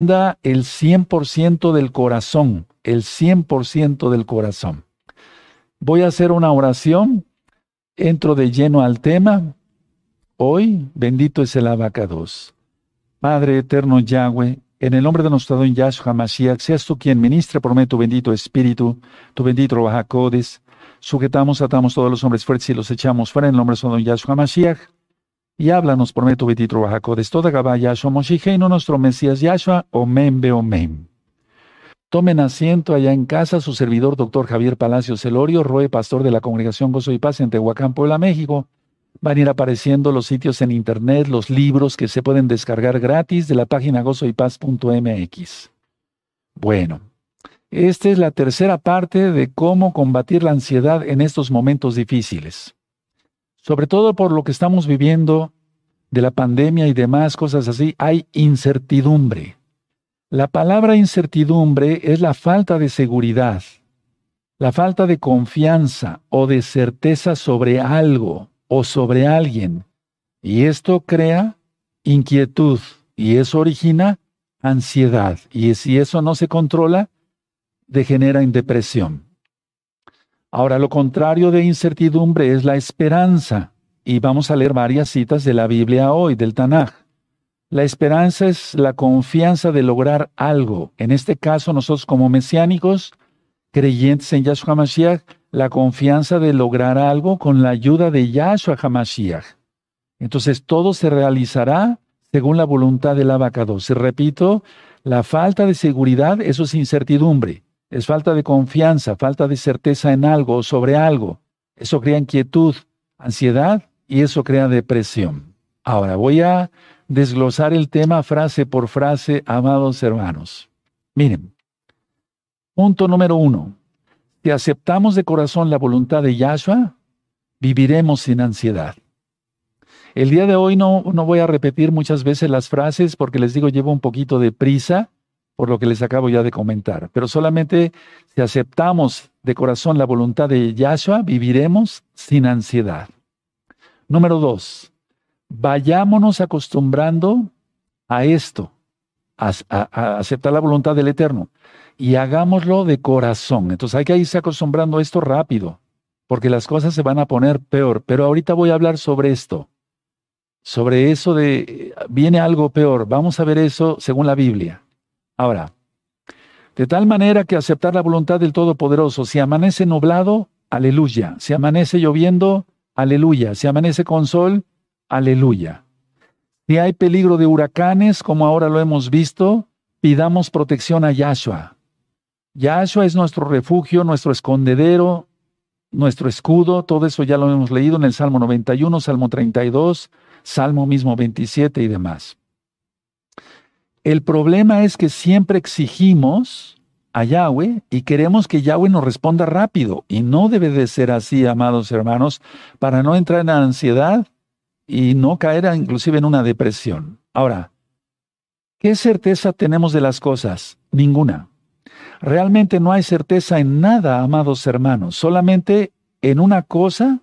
el 100% del corazón, el 100% del corazón. Voy a hacer una oración, entro de lleno al tema. Hoy, bendito es el abacados. Padre eterno Yahweh, en el nombre de nuestro don Yahshua Mashiach, seas tú quien ministre por medio tu bendito Espíritu, tu bendito Bajacodes. Sujetamos, atamos todos los hombres fuertes y los echamos fuera en el nombre de nuestro don Yahshua Mashiach. Y háblanos por medio tu bendito Bajacodes. Toda Gabá Yahshua no nuestro Mesías Yahshua, Omen Be Omen. Tomen asiento allá en casa su servidor, doctor Javier Palacios Celorio, Roe, pastor de la Congregación Gozo y Paz en Tehuacán, Puebla, México. Van a ir apareciendo los sitios en internet, los libros que se pueden descargar gratis de la página gozoypaz.mx. Bueno, esta es la tercera parte de cómo combatir la ansiedad en estos momentos difíciles. Sobre todo por lo que estamos viviendo de la pandemia y demás cosas así, hay incertidumbre. La palabra incertidumbre es la falta de seguridad, la falta de confianza o de certeza sobre algo o sobre alguien. Y esto crea inquietud y eso origina ansiedad. Y si eso no se controla, degenera en depresión. Ahora, lo contrario de incertidumbre es la esperanza. Y vamos a leer varias citas de la Biblia hoy, del Tanaj. La esperanza es la confianza de lograr algo. En este caso, nosotros como mesiánicos, creyentes en Yahshua Mashiach, la confianza de lograr algo con la ayuda de Yahshua HaMashiach. Entonces todo se realizará según la voluntad del abacado. Se repito, la falta de seguridad, eso es incertidumbre, es falta de confianza, falta de certeza en algo o sobre algo. Eso crea inquietud, ansiedad y eso crea depresión. Ahora voy a desglosar el tema frase por frase, amados hermanos. Miren, punto número uno, si aceptamos de corazón la voluntad de Yahshua, viviremos sin ansiedad. El día de hoy no, no voy a repetir muchas veces las frases porque les digo llevo un poquito de prisa por lo que les acabo ya de comentar, pero solamente si aceptamos de corazón la voluntad de Yahshua, viviremos sin ansiedad. Número dos, vayámonos acostumbrando a esto, a aceptar la voluntad del Eterno y hagámoslo de corazón. Entonces hay que irse acostumbrando a esto rápido, porque las cosas se van a poner peor. Pero ahorita voy a hablar sobre esto, sobre eso de, viene algo peor. Vamos a ver eso según la Biblia. Ahora, de tal manera que aceptar la voluntad del Todopoderoso, si amanece nublado, aleluya. Si amanece lloviendo, aleluya. Si amanece con sol, aleluya. Si hay peligro de huracanes, como ahora lo hemos visto, pidamos protección a Yahshua. Yahshua es nuestro refugio, nuestro escondedero, nuestro escudo, todo eso ya lo hemos leído en el Salmo 91, Salmo 32, Salmo mismo 27 y demás. El problema es que siempre exigimos a Yahweh y queremos que Yahweh nos responda rápido. Y no debe de ser así, amados hermanos, para no entrar en ansiedad y no caer inclusive en una depresión. Ahora, ¿qué certeza tenemos de las cosas? Ninguna. Realmente no hay certeza en nada, amados hermanos. Solamente en una cosa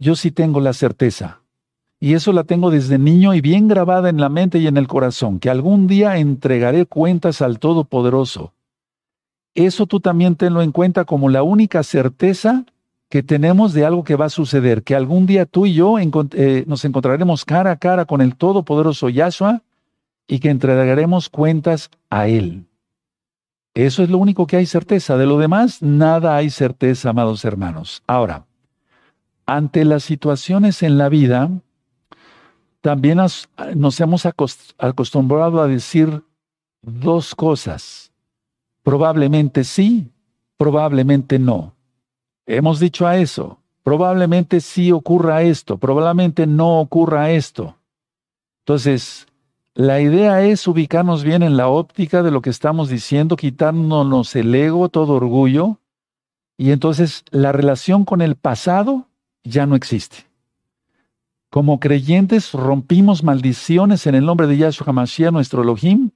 yo sí tengo la certeza. Y eso la tengo desde niño y bien grabada en la mente y en el corazón, que algún día entregaré cuentas al Todopoderoso. Eso tú también tenlo en cuenta como la única certeza que tenemos de algo que va a suceder, que algún día tú y yo eh, nos encontraremos cara a cara con el Todopoderoso Yahshua y que entregaremos cuentas a Él. Eso es lo único que hay certeza. De lo demás, nada hay certeza, amados hermanos. Ahora, ante las situaciones en la vida, también nos, hemos acostumbrado a decir dos cosas. Probablemente sí, probablemente no. Hemos dicho a eso. Probablemente sí ocurra esto, probablemente no ocurra esto. Entonces, la idea es ubicarnos bien en la óptica de lo que estamos diciendo, quitándonos el ego, todo orgullo, y entonces la relación con el pasado ya no existe. Como creyentes rompimos maldiciones en el nombre de Yahshua HaMashiach, nuestro Elohim.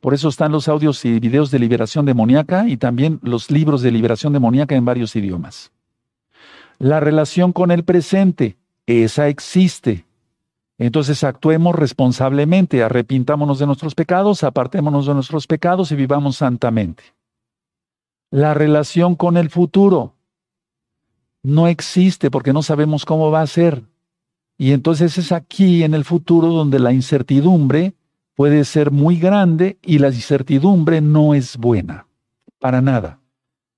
Por eso están los audios y videos de liberación demoníaca y también los libros de liberación demoníaca en varios idiomas. La relación con el presente, esa existe. Entonces actuemos responsablemente, arrepintámonos de nuestros pecados, apartémonos de nuestros pecados y vivamos santamente. La relación con el futuro no existe porque no sabemos cómo va a ser. Y entonces es aquí en el futuro donde la incertidumbre puede ser muy grande y la incertidumbre no es buena, para nada.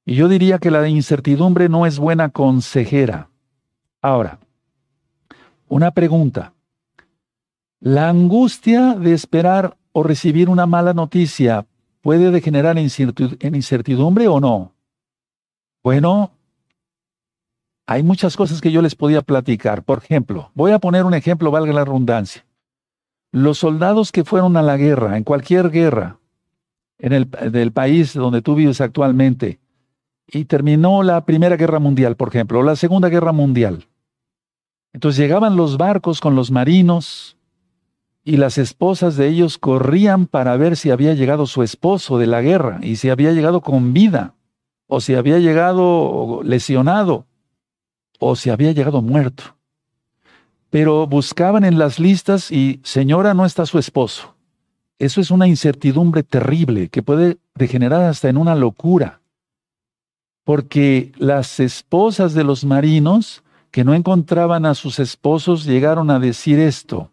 Y yo diría que la incertidumbre no es buena consejera. Ahora, una pregunta. ¿La angustia de esperar o recibir una mala noticia puede degenerar en incertidumbre o no? Bueno, hay muchas cosas que yo les podía platicar. Por ejemplo, voy a poner un ejemplo, valga la redundancia. Los soldados que fueron a la guerra, en cualquier guerra, en el país donde tú vives actualmente, y terminó la Primera Guerra Mundial, por ejemplo, o la Segunda Guerra Mundial. Entonces llegaban los barcos con los marinos, y las esposas de ellos corrían para ver si había llegado su esposo de la guerra y si había llegado con vida o si había llegado lesionado o si había llegado muerto. Pero buscaban en las listas y señora no está su esposo. Eso es una incertidumbre terrible que puede degenerar hasta en una locura. Porque las esposas de los marinos que no encontraban a sus esposos llegaron a decir esto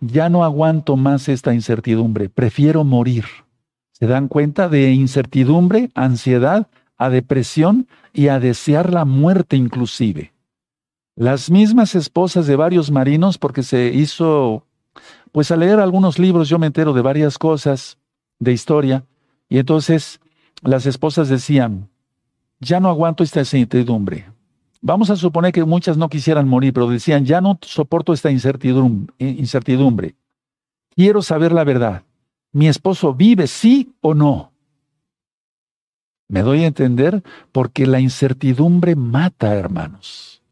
ya no aguanto más esta incertidumbre, prefiero morir. ¿Se dan cuenta de incertidumbre, ansiedad, a depresión y a desear la muerte inclusive? Las mismas esposas de varios marinos, porque se hizo, pues al leer algunos libros yo me entero de varias cosas de historia, y entonces las esposas decían, ya no aguanto esta incertidumbre, Vamos a suponer que muchas no quisieran morir, pero decían, ya no soporto esta incertidumbre. Quiero saber la verdad. ¿Mi esposo vive, sí o no? ¿Me doy a entender? Porque la incertidumbre mata, hermanos.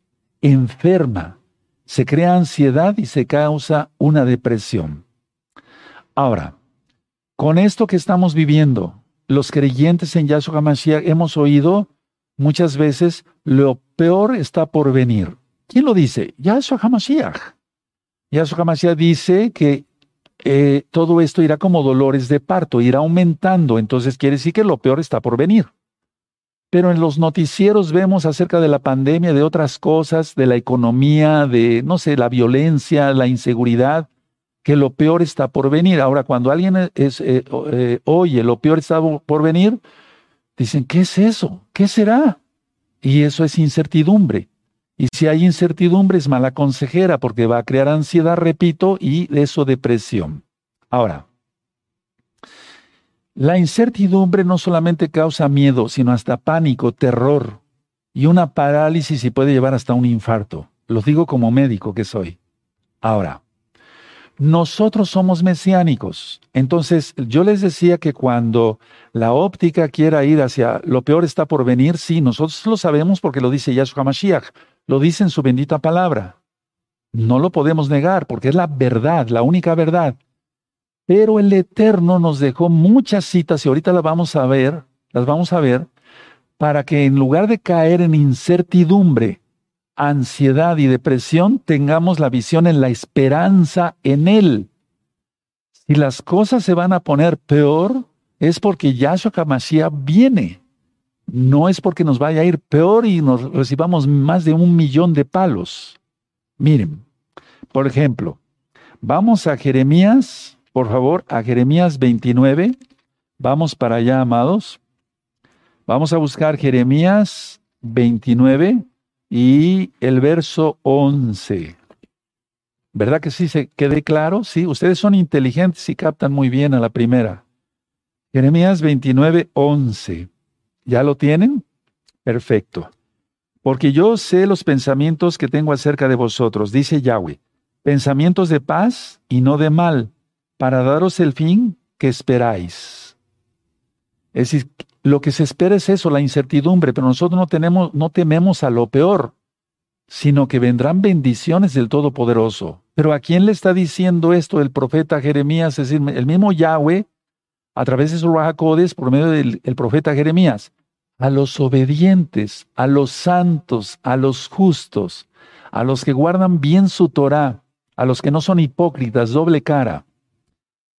Enferma. Se crea ansiedad y se causa una depresión. Ahora, con esto que estamos viviendo, los creyentes en Yahshua HaMashiach hemos oído muchas veces lo peor está por venir. ¿Quién lo dice? Yahshua HaMashiach. Yahshua HaMashiach dice que eh, todo esto irá como dolores de parto, irá aumentando, entonces quiere decir que lo peor está por venir. Pero en los noticieros vemos acerca de la pandemia, de otras cosas, de la economía, de, no sé, la violencia, la inseguridad, que lo peor está por venir. Ahora, cuando alguien es, eh, eh, oye, lo peor está por venir, Dicen, ¿qué es eso? ¿Qué será? Y eso es incertidumbre. Y si hay incertidumbre es mala consejera porque va a crear ansiedad, repito, y eso depresión. Ahora, la incertidumbre no solamente causa miedo, sino hasta pánico, terror y una parálisis y puede llevar hasta un infarto. Lo digo como médico que soy. Ahora, nosotros somos mesiánicos. Entonces, yo les decía que cuando la óptica quiera ir hacia lo peor está por venir, sí, nosotros lo sabemos porque lo dice Yahshua Mashiach, lo dice en su bendita palabra. No lo podemos negar porque es la verdad, la única verdad. Pero el Eterno nos dejó muchas citas y ahorita las vamos a ver, las vamos a ver, para que en lugar de caer en incertidumbre, ansiedad y depresión, tengamos la visión en la esperanza en Él. Si las cosas se van a poner peor, es porque Yahshua HaMashiach viene. No es porque nos vaya a ir peor y nos recibamos más de un millón de palos. Miren, por ejemplo, vamos a Jeremías, por favor, a Jeremías 29. Vamos para allá, amados. Vamos a buscar Jeremías 29 y el verso 11. ¿Verdad que sí se quede claro? Sí, ustedes son inteligentes y captan muy bien a la primera. Jeremías 29, 11. ¿Ya lo tienen? Perfecto. Porque yo sé los pensamientos que tengo acerca de vosotros, dice Yahweh, pensamientos de paz y no de mal, para daros el fin que esperáis. Es decir, lo que se espera es eso, la incertidumbre, pero nosotros no, tenemos, no tememos a lo peor, sino que vendrán bendiciones del Todopoderoso. Pero ¿a quién le está diciendo esto el profeta Jeremías? Es decir, el mismo Yahweh, a través de su Rahakodes, por medio del profeta Jeremías, a los obedientes, a los santos, a los justos, a los que guardan bien su Torah, a los que no son hipócritas, doble cara.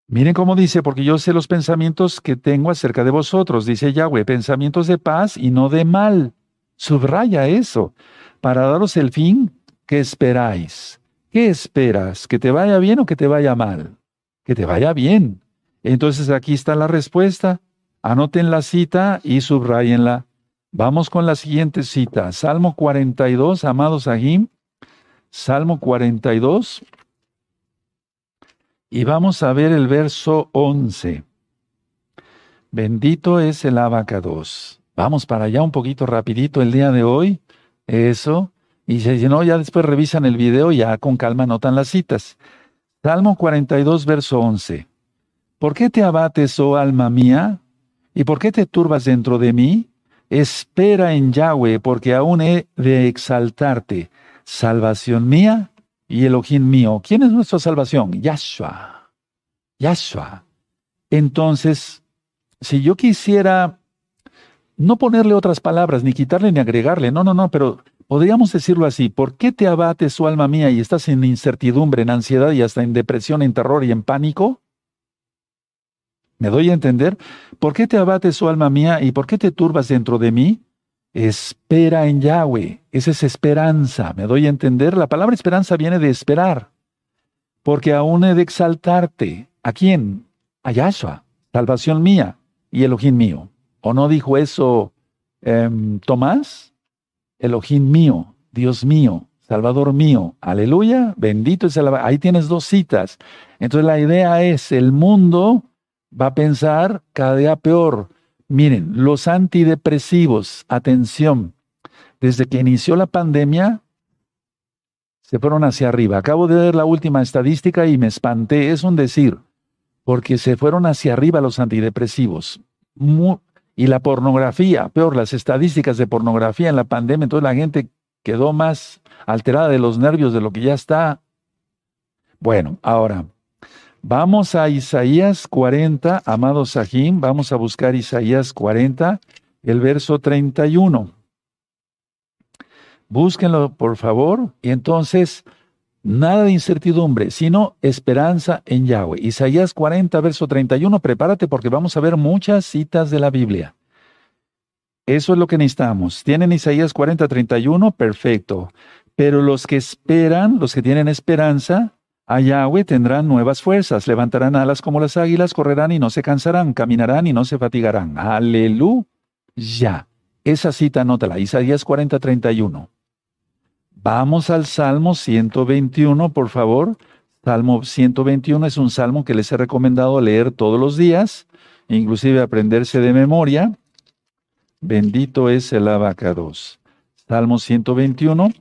Miren cómo dice, porque yo sé los pensamientos que tengo acerca de vosotros, dice Yahweh, pensamientos de paz y no de mal. Subraya eso, para daros el fin que esperáis. ¿Qué esperas? ¿Que te vaya bien o que te vaya mal? Que te vaya bien. Entonces aquí está la respuesta. Anoten la cita y subrayenla. Vamos con la siguiente cita. Salmo 42, amados Ahim. Salmo 42. Y vamos a ver el verso 11. Bendito es el abacados. Vamos para allá un poquito rapidito el día de hoy. Eso. Y si no, ya después revisan el video ya con calma anotan las citas. Salmo 42, verso 11. ¿Por qué te abates, oh alma mía? ¿Y por qué te turbas dentro de mí? Espera en Yahweh, porque aún he de exaltarte. Salvación mía y Elohim mío. ¿Quién es nuestra salvación? Yahshua. Yahshua. Entonces, si yo quisiera no ponerle otras palabras, ni quitarle ni agregarle, no, no, no, pero podríamos decirlo así, ¿por qué te abates, su alma mía, y estás en incertidumbre, en ansiedad y hasta en depresión, en terror y en pánico? ¿Me doy a entender? ¿Por qué te abates, su alma mía, y por qué te turbas dentro de mí? Espera en Yahweh. Esa es esperanza. ¿Me doy a entender? La palabra esperanza viene de esperar. Porque aún he de exaltarte. ¿A quién? A Yahshua, salvación mía y Elohim mío. ¿O no dijo eso em, Tomás? Elohim mío, Dios mío, Salvador mío. Aleluya. Bendito es el... Ahí tienes dos citas. Entonces la idea es, el mundo va a pensar cada día peor. Miren, los antidepresivos, atención, desde que inició la pandemia, se fueron hacia arriba. Acabo de ver la última estadística y me espanté, es un decir, porque se fueron hacia arriba los antidepresivos. y la pornografía, peor, las estadísticas de pornografía en la pandemia, entonces la gente quedó más alterada de los nervios de lo que ya está. Bueno, ahora, Vamos a Isaías 40, amados Sahim, vamos a buscar Isaías 40, el verso 31. Búsquenlo, por favor, y entonces nada de incertidumbre, sino esperanza en Yahweh. Isaías 40, verso 31, prepárate porque vamos a ver muchas citas de la Biblia. Eso es lo que necesitamos. ¿Tienen Isaías 40, 31? Perfecto. Pero los que esperan, los que tienen esperanza, a Yahweh tendrán nuevas fuerzas, levantarán alas como las águilas, correrán y no se cansarán, caminarán y no se fatigarán. Aleluya. Esa cita anótala, Isaías 40, 31. Vamos al Salmo 121, por favor. Salmo 121 es un salmo que les he recomendado leer todos los días, inclusive aprenderse de memoria. Bendito es el abacados. Salmo 121.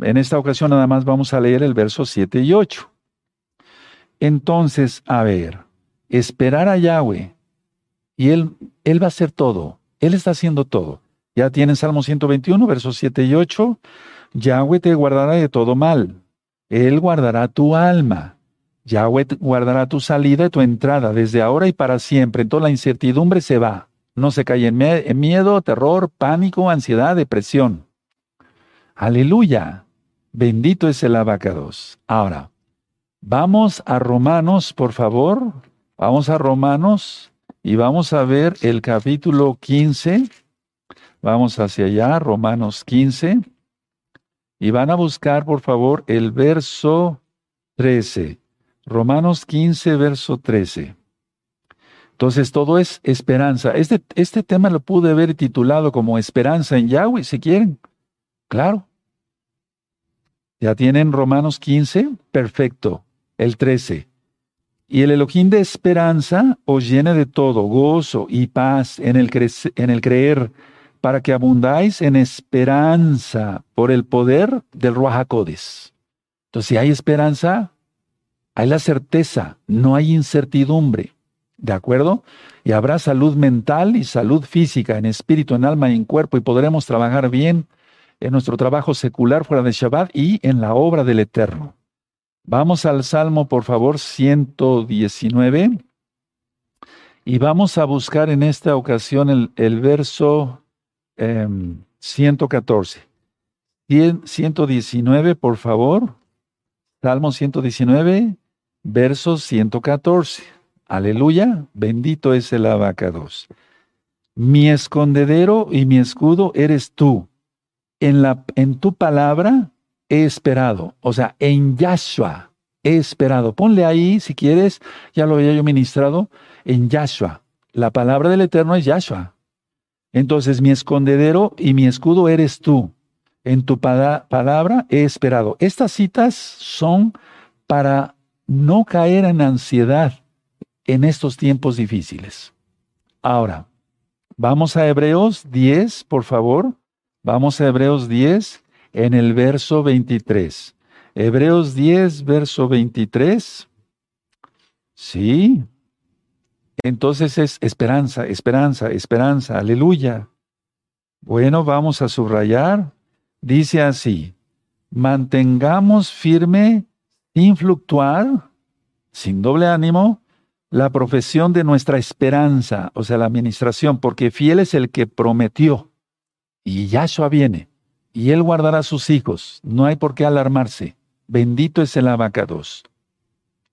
En esta ocasión nada más vamos a leer el verso 7 y 8. Entonces, a ver, esperar a Yahweh y Él, Él va a hacer todo. Él está haciendo todo. Ya tienen Salmo 121, versos 7 y 8. Yahweh te guardará de todo mal. Él guardará tu alma. Yahweh guardará tu salida y tu entrada desde ahora y para siempre. Entonces la incertidumbre se va. No se cae en miedo, terror, pánico, ansiedad, depresión. Aleluya. Bendito es el abacados. Ahora, vamos a Romanos, por favor. Vamos a Romanos y vamos a ver el capítulo 15. Vamos hacia allá, Romanos 15. Y van a buscar, por favor, el verso 13. Romanos 15, verso 13. Entonces, todo es esperanza. Este, este tema lo pude haber titulado como Esperanza en Yahweh, si quieren. Claro, ¿Ya tienen Romanos 15? Perfecto. El 13. Y el Elohim de esperanza os llene de todo, gozo y paz en el, creer, para que abundáis en esperanza por el poder del Ruajacodes. Entonces, si hay esperanza, hay la certeza, no hay incertidumbre. ¿De acuerdo? Y habrá salud mental y salud física, en espíritu, en alma y en cuerpo, y podremos trabajar bien en nuestro trabajo secular fuera de Shabbat y en la obra del Eterno. Vamos al Salmo, por favor, 119. Y vamos a buscar en esta ocasión el, verso 114. Em, 119, por favor. Salmo 119, verso 114. Aleluya, bendito es el abacados. Mi escondedero y mi escudo eres tú. En, la, en tu palabra he esperado. O sea, en Yahshua he esperado. Ponle ahí, si quieres, ya lo había yo ministrado, en Yahshua. La palabra del Eterno es Yahshua. Entonces, mi escondedero y mi escudo eres tú. En tu palabra he esperado. Estas citas son para no caer en ansiedad en estos tiempos difíciles. Ahora, vamos a Hebreos 10, por favor. Vamos a Hebreos 10 en el verso 23. Hebreos 10, verso 23. Sí. Entonces es esperanza, esperanza, esperanza, aleluya. Bueno, vamos a subrayar. Dice así, mantengamos firme, sin fluctuar, sin doble ánimo, la profesión de nuestra esperanza, o sea, la administración, porque fiel es el que prometió. Y Yahshua viene, y él guardará a sus hijos. No hay por qué alarmarse. Bendito es el abacados.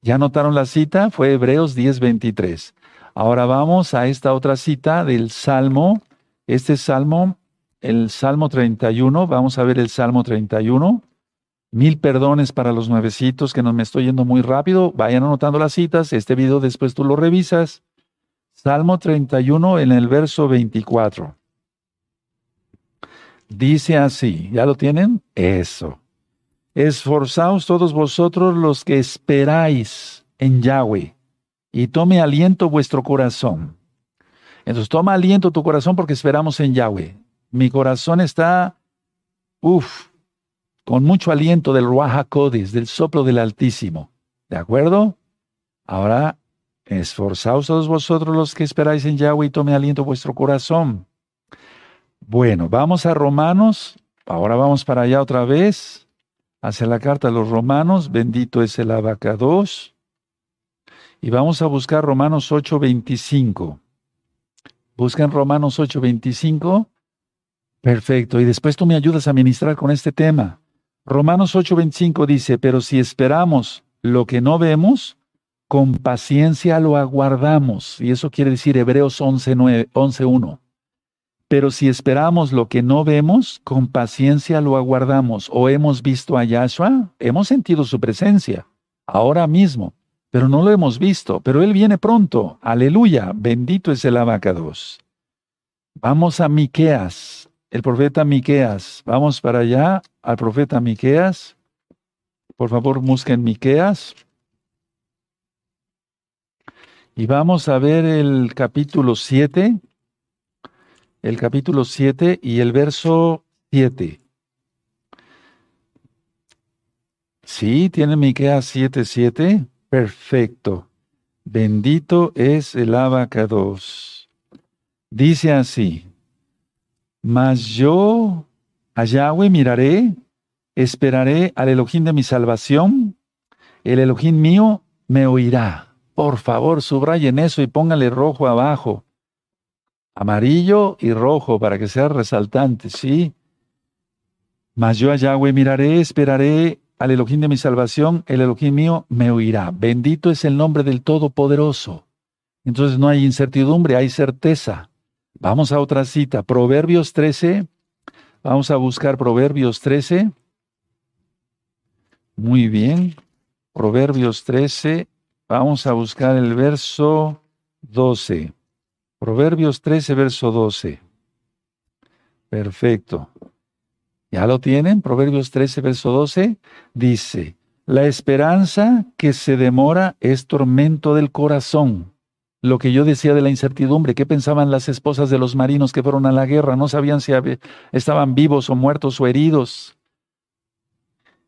¿Ya notaron la cita? Fue Hebreos 10:23. Ahora vamos a esta otra cita del Salmo. Este Salmo, el Salmo 31. Vamos a ver el Salmo 31. Mil perdones para los nuevecitos que no me estoy yendo muy rápido. Vayan anotando las citas. Este video después tú lo revisas. Salmo 31 en el verso 24. Dice así, ¿ya lo tienen? Eso. Esforzaos todos vosotros los que esperáis en Yahweh y tome aliento vuestro corazón. Entonces toma aliento tu corazón porque esperamos en Yahweh. Mi corazón está, uff, con mucho aliento del Ruach del soplo del Altísimo. ¿De acuerdo? Ahora, esforzaos todos vosotros los que esperáis en Yahweh y tome aliento vuestro corazón. Bueno, vamos a Romanos. Ahora vamos para allá otra vez, hacia la carta de los Romanos. Bendito es el abacados. Y vamos a buscar Romanos 8:25. Buscan Romanos 8:25. Perfecto. Y después tú me ayudas a ministrar con este tema. Romanos 8:25 dice, pero si esperamos lo que no vemos, con paciencia lo aguardamos. Y eso quiere decir Hebreos 11:1. Pero si esperamos lo que no vemos, con paciencia lo aguardamos. O hemos visto a Yahshua, hemos sentido su presencia, ahora mismo, pero no lo hemos visto. Pero Él viene pronto. Aleluya, bendito es el abacados. Vamos a Miqueas, el profeta Miqueas. Vamos para allá al profeta Miqueas. Por favor, busquen Miqueas. Y vamos a ver el capítulo 7, el capítulo 7 y el verso 7. Sí, tiene Miqueas 7, 7. Perfecto. Bendito es el abacados. Dice así. Mas yo a Yahweh miraré, esperaré al Elohim de mi salvación, el Elohim mío me oirá. Por favor, subrayen eso y póngale rojo abajo. Amarillo y rojo para que sea resaltante, ¿sí? Mas yo a Yahweh miraré, esperaré al Elohim de mi salvación, el Elohim mío me oirá. Bendito es el nombre del Todopoderoso. Entonces no hay incertidumbre, hay certeza. Vamos a otra cita, Proverbios 13. Vamos a buscar Proverbios 13. Muy bien. Proverbios 13. Vamos a buscar el verso 12. Proverbios 13, verso 12. Perfecto. ¿Ya lo tienen? Proverbios 13, verso 12. Dice, la esperanza que se demora es tormento del corazón lo que yo decía de la incertidumbre, qué pensaban las esposas de los marinos que fueron a la guerra, no sabían si estaban vivos o muertos o heridos.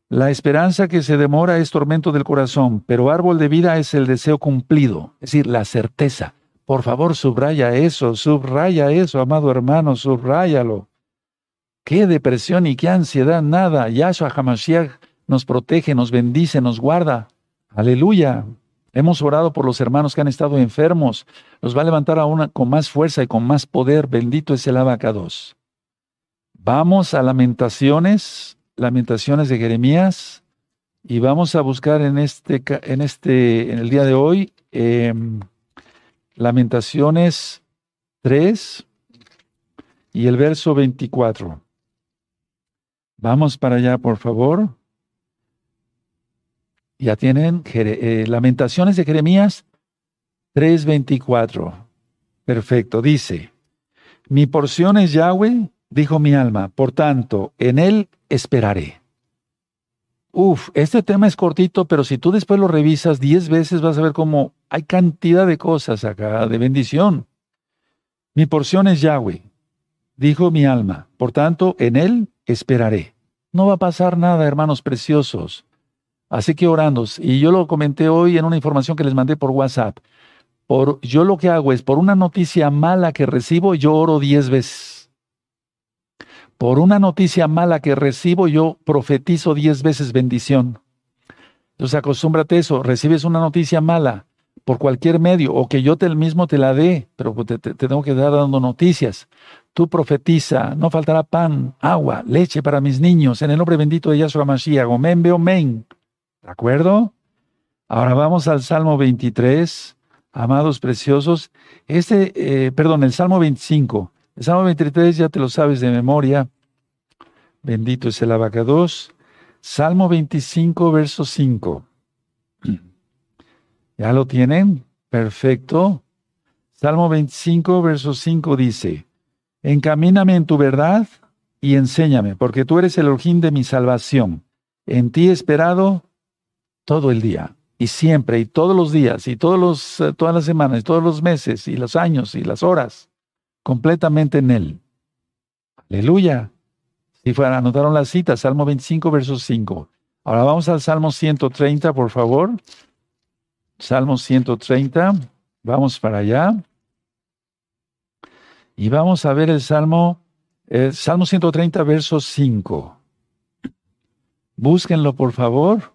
La esperanza que se demora es tormento del corazón, pero árbol de vida es el deseo cumplido, es decir, la certeza. Por favor, subraya eso, subraya eso, amado hermano, subráyalo. Qué depresión y qué ansiedad, nada. Yahshua HaMashiach nos protege, nos bendice, nos guarda. Aleluya. Hemos orado por los hermanos que han estado enfermos. Los va a levantar aún con más fuerza y con más poder. Bendito es el abacados. Vamos a Lamentaciones, Lamentaciones de Jeremías. Y vamos a buscar en este, en este, en el día de hoy, em, Lamentaciones 3 y el verso 24. Vamos para allá, por favor. Ya tienen eh, Lamentaciones de Jeremías 3:24. Perfecto, dice, mi porción es Yahweh, dijo mi alma, por tanto, en él esperaré. Uf, este tema es cortito, pero si tú después lo revisas diez veces vas a ver cómo hay cantidad de cosas acá, de bendición. Mi porción es Yahweh, dijo mi alma, por tanto, en él esperaré. No va a pasar nada, hermanos preciosos. Así que orando, y yo lo comenté hoy en una información que les mandé por WhatsApp. Por, yo lo que hago es, por una noticia mala que recibo, yo oro diez veces. Por una noticia mala que recibo, yo profetizo diez veces bendición. Entonces acostúmbrate a eso, recibes una noticia mala por cualquier medio, o que yo te, mismo te la dé, pero te, tengo que dar dando noticias. Tú profetiza, no faltará pan, agua, leche para mis niños, en el nombre bendito de Yahshua Mashiach, omen, omen. ¿De acuerdo? Ahora vamos al Salmo 23, amados preciosos. Este, eh, perdón, el Salmo 25. Salmo 23 ya te lo sabes de memoria. Bendito es el abacados. Salmo 25, verso 5. ¿Ya lo tienen? Perfecto. Salmo 25, verso 5 dice, Encamíname en tu verdad y enséñame, porque tú eres el orjín de mi salvación. En ti he esperado todo el día y siempre y todos los días y todos los, eh, todas las semanas y todos los meses y los años y las horas completamente en Él. Aleluya. Si fuera, anotaron la cita, Salmo 25, verso 5. Ahora vamos al Salmo 130, por favor. Salmo 130, vamos para allá. Y vamos a ver el Salmo, el Salmo 130, verso 5. Búsquenlo, por favor.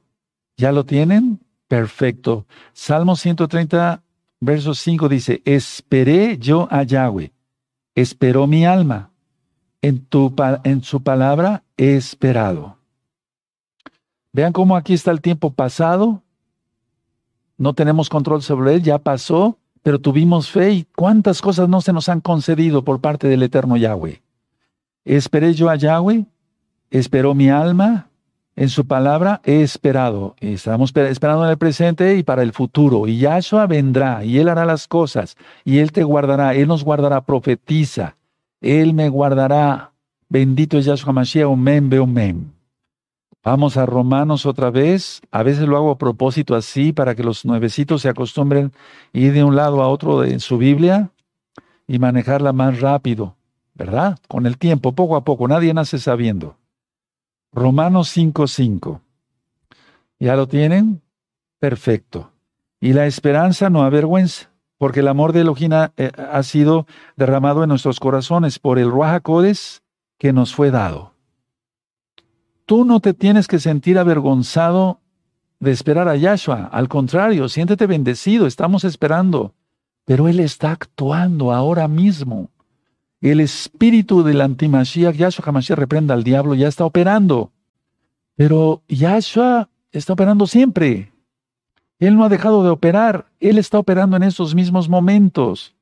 ¿Ya lo tienen? Perfecto. Salmo 130, verso 5 dice, esperé yo a Yahweh esperó mi alma. En, tu, en su palabra he esperado. Vean cómo aquí está el tiempo pasado. No tenemos control sobre él, ya pasó, pero tuvimos fe y cuántas cosas no se nos han concedido por parte del eterno Yahweh. Esperé yo a Yahweh, esperó mi alma, en su palabra he esperado. Estamos esperando en el presente y para el futuro. Y Yahshua vendrá y Él hará las cosas y Él te guardará, Él nos guardará, profetiza. Él me guardará. Bendito es Yahshua Mashiach, omen, omen. Vamos a Romanos otra vez. A veces lo hago a propósito así para que los nuevecitos se acostumbren a ir de un lado a otro de su Biblia y manejarla más rápido, ¿verdad? Con el tiempo, poco a poco. Nadie nace sabiendo. Romanos 5:5. ¿Ya lo tienen? Perfecto. Y la esperanza no avergüenza, porque el amor de Elohim eh, ha, sido derramado en nuestros corazones por el Ruach que nos fue dado. Tú no te tienes que sentir avergonzado de esperar a Yahshua. Al contrario, siéntete bendecido, estamos esperando. Pero Él está actuando ahora mismo. El espíritu del antimashiach, Yahshua HaMashiach reprenda al diablo, ya está operando. Pero Yahshua está operando siempre. Él no ha dejado de operar. Él está operando en esos mismos momentos.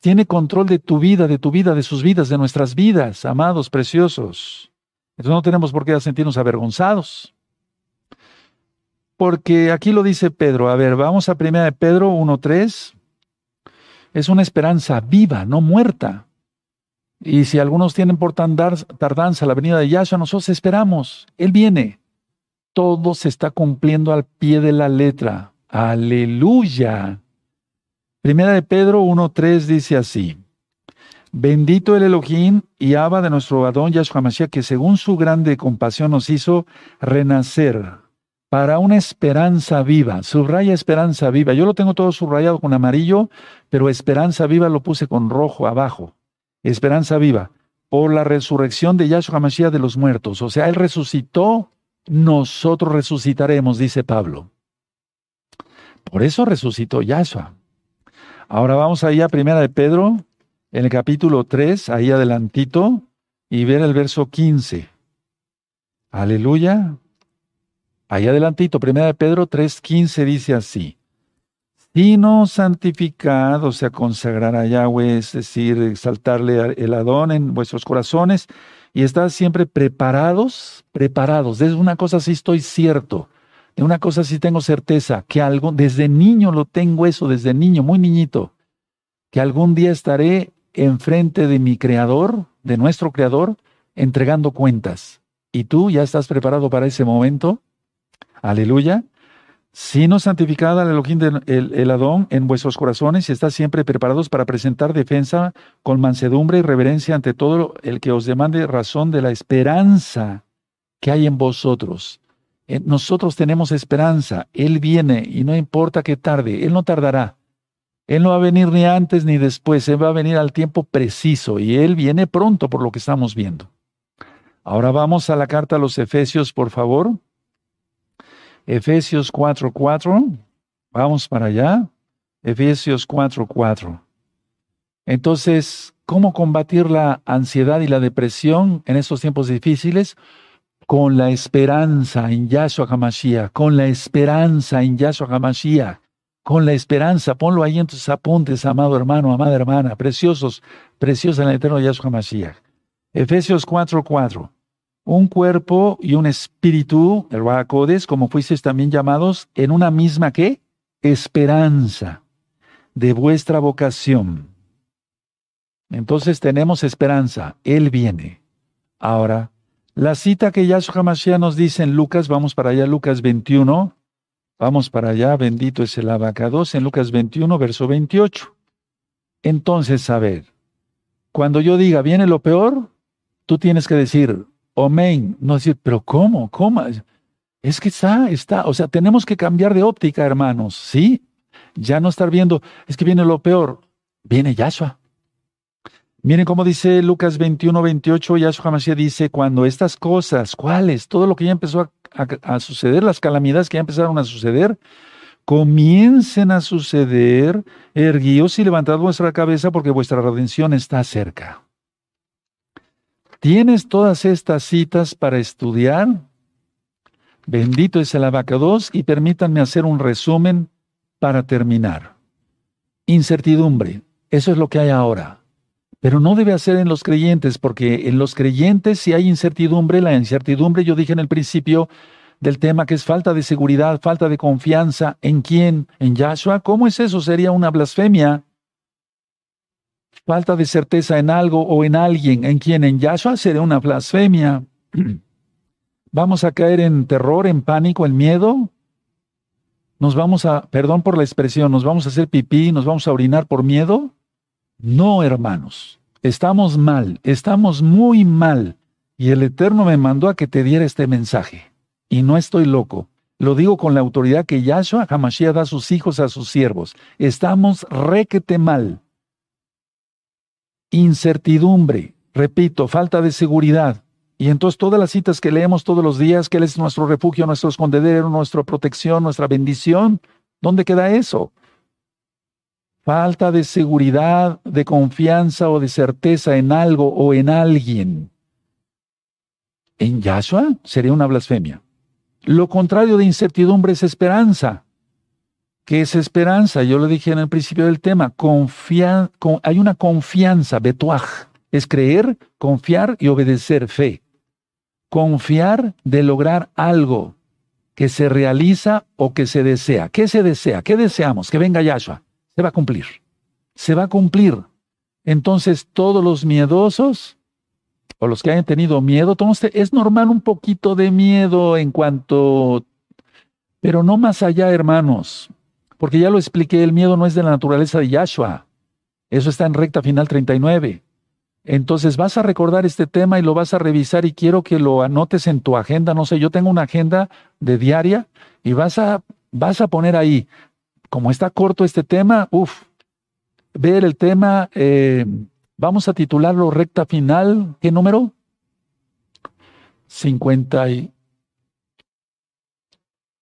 tiene control de tu vida, de tu vida, de sus vidas, de nuestras vidas, amados, preciosos. Entonces no tenemos por qué sentirnos avergonzados. Porque aquí lo dice Pedro. A ver, vamos a primera de Pedro 1.3 es una esperanza viva, no muerta. Y si algunos tienen por tardanza la venida de Yahshua, nosotros esperamos. Él viene. Todo se está cumpliendo al pie de la letra. Aleluya. Primera de Pedro 1.3 dice así. Bendito el Elohim y Abba de nuestro Adón Yahshua Mashiach, que según su grande compasión nos hizo renacer para una esperanza viva. Subraya esperanza viva. Yo lo tengo todo subrayado con amarillo, pero esperanza viva lo puse con rojo abajo. Esperanza viva. Por la resurrección de Yahshua Mashiach de los muertos. O sea, Él resucitó, nosotros resucitaremos, dice Pablo. Por eso resucitó Yahshua. Ahora vamos ahí a Primera de Pedro, en el capítulo 3, ahí adelantito, y ver el verso 15. Aleluya. Ahí adelantito, 1 Pedro 3.15 dice así. Sino santificad, o sea, consagrar a Yahweh, es decir, exaltarle el Adón en vuestros corazones y estar siempre preparados, preparados. De una cosa sí estoy cierto, de una cosa sí tengo certeza, que algo, desde niño lo tengo eso, desde niño, muy niñito, que algún día estaré enfrente de mi Creador, de nuestro Creador, entregando cuentas. ¿Y tú ya estás preparado para ese momento? Aleluya. Sino santificada el Elohim el, el, Adón en vuestros corazones y está siempre preparados para presentar defensa con mansedumbre y reverencia ante todo el que os demande razón de la esperanza que hay en vosotros. Eh, nosotros tenemos esperanza. Él viene y no importa que tarde, Él no tardará. Él no va a venir ni antes ni después, Él va a venir al tiempo preciso y Él viene pronto por lo que estamos viendo. Ahora vamos a la carta a los Efesios, por favor. Efesios 4:4. Vamos para allá. Efesios 4:4. Entonces, ¿cómo combatir la ansiedad y la depresión en estos tiempos difíciles? Con la esperanza en Yahshua HaMashiach, con la esperanza en Yahshua HaMashiach, con la esperanza. Ponlo ahí en tus apuntes, amado hermano, amada hermana, preciosos, preciosos en el eterno Yahshua HaMashiach. Efesios 4:4 un cuerpo y un espíritu, el Rahakodes, como fuisteis también llamados, en una misma qué? Esperanza de vuestra vocación. Entonces tenemos esperanza, Él viene. Ahora, la cita que Yahshua Mashiach nos dice en Lucas, vamos para allá, Lucas 21, vamos para allá, bendito es el abacados, en Lucas 21, verso 28. Entonces, a ver, cuando yo diga, viene lo peor, tú tienes que decir, Amén. No decir, pero ¿cómo? ¿Cómo? Es que está, está. O sea, tenemos que cambiar de óptica, hermanos. ¿Sí? Ya no estar viendo, es que viene lo peor. Viene Yahshua. Miren cómo dice Lucas 21, 28, Yahshua Mashiach dice, cuando estas cosas, ¿cuáles? Todo lo que ya empezó a, suceder, las calamidades que ya empezaron a suceder, comiencen a suceder, erguíos y levantad vuestra cabeza porque vuestra redención está cerca. ¿Tienes todas estas citas para estudiar? Bendito es el abacados y permítanme hacer un resumen para terminar. Incertidumbre, eso es lo que hay ahora. Pero no debe hacer en los creyentes, porque en los creyentes si hay incertidumbre, la incertidumbre yo dije en el principio del tema que es falta de seguridad, falta de confianza. ¿En quién? ¿En Yahshua? ¿Cómo es eso? Sería una blasfemia falta de certeza en algo o en alguien, en quien en Yahshua sería una blasfemia. Vamos a caer en terror, en pánico, en miedo. Nos vamos a, perdón por la expresión, nos vamos a hacer pipí, nos vamos a orinar por miedo. No, hermanos, estamos mal, estamos muy mal. Y el Eterno me mandó a que te diera este mensaje. Y no estoy loco. Lo digo con la autoridad que Yahshua Hamashiach da a sus hijos, a sus siervos. Estamos requete mal incertidumbre, repito, falta de seguridad. Y entonces todas las citas que leemos todos los días, que Él es nuestro refugio, nuestro escondedero, nuestra protección, nuestra bendición, ¿dónde queda eso? Falta de seguridad, de confianza o de certeza en algo o en alguien. En Yahshua sería una blasfemia. Lo contrario de incertidumbre es esperanza. ¿Qué es esperanza? Yo lo dije en el principio del tema. Confía, hay una confianza, betuaj. Es creer, confiar y obedecer, fe. Confiar de lograr algo que se realiza o que se desea. ¿Qué se desea? ¿Qué deseamos? Que venga Yahshua. Se va a cumplir. Se va a cumplir. Entonces, todos los miedosos o los que hayan tenido miedo, entonces es normal un poquito de miedo en cuanto, pero no más allá, hermanos. Porque ya lo expliqué, el miedo no es de la naturaleza de Yahshua. Eso está en recta final 39. Entonces vas a recordar este tema y lo vas a revisar y quiero que lo anotes en tu agenda. No sé, yo tengo una agenda de diaria y vas a, vas a poner ahí, como está corto este tema, uff, ver el tema, eh, vamos a titularlo recta final, ¿qué número? 50 y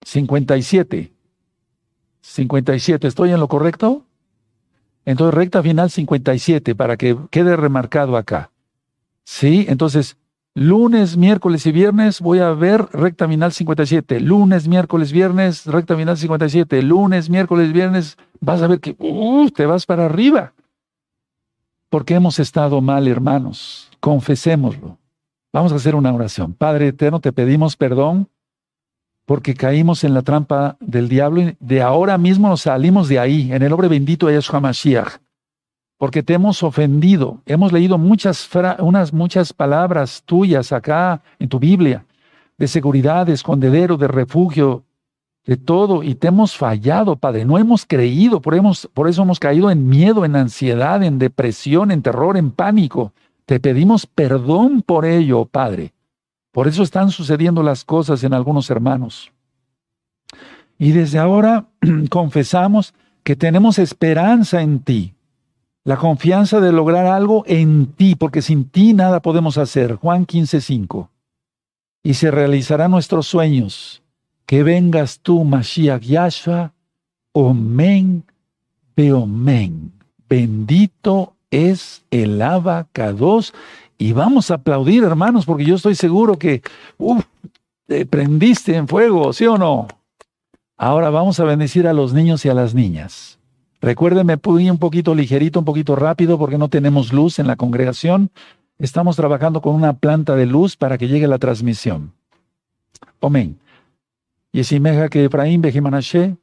57. 57, ¿estoy en lo correcto? Entonces, recta final 57, para que quede remarcado acá. ¿Sí? Entonces, Lunes, miércoles y viernes voy a ver recta final 57. Lunes, miércoles, viernes, recta final 57. Lunes, miércoles, viernes, vas a ver que uh, te vas para arriba. Porque hemos estado mal, hermanos. Confesémoslo. Vamos a hacer una oración. Padre eterno, te pedimos perdón porque caímos en la trampa del diablo y de ahora mismo nos salimos de ahí, en el nombre bendito de Yeshua Mashiach porque te hemos ofendido. Hemos leído muchas, unas, muchas palabras tuyas acá en tu Biblia, de seguridad, de escondedero, de refugio, de todo, y te hemos fallado, Padre. No hemos creído, por eso hemos caído en miedo, en ansiedad, en depresión, en terror, en pánico. Te pedimos perdón por ello, Padre. Por eso están sucediendo las cosas en algunos hermanos. Y desde ahora confesamos que tenemos esperanza en ti, la confianza de lograr algo en ti, porque sin ti nada podemos hacer. Juan 15:5. Y se realizarán nuestros sueños. Que vengas tú, Mashiach Yahshua, Omen, Beomen. Bendito es el abacados. Y vamos a aplaudir, hermanos, porque yo estoy seguro que te prendiste en fuego, ¿sí o no? Ahora vamos a bendecir a los niños y a las niñas. Recuérdeme, pude un poquito ligerito, un poquito rápido, porque no tenemos luz en la congregación. Estamos trabajando con una planta de luz para que llegue la transmisión. Amén. Yesimeja que Efraín Bejimanashe,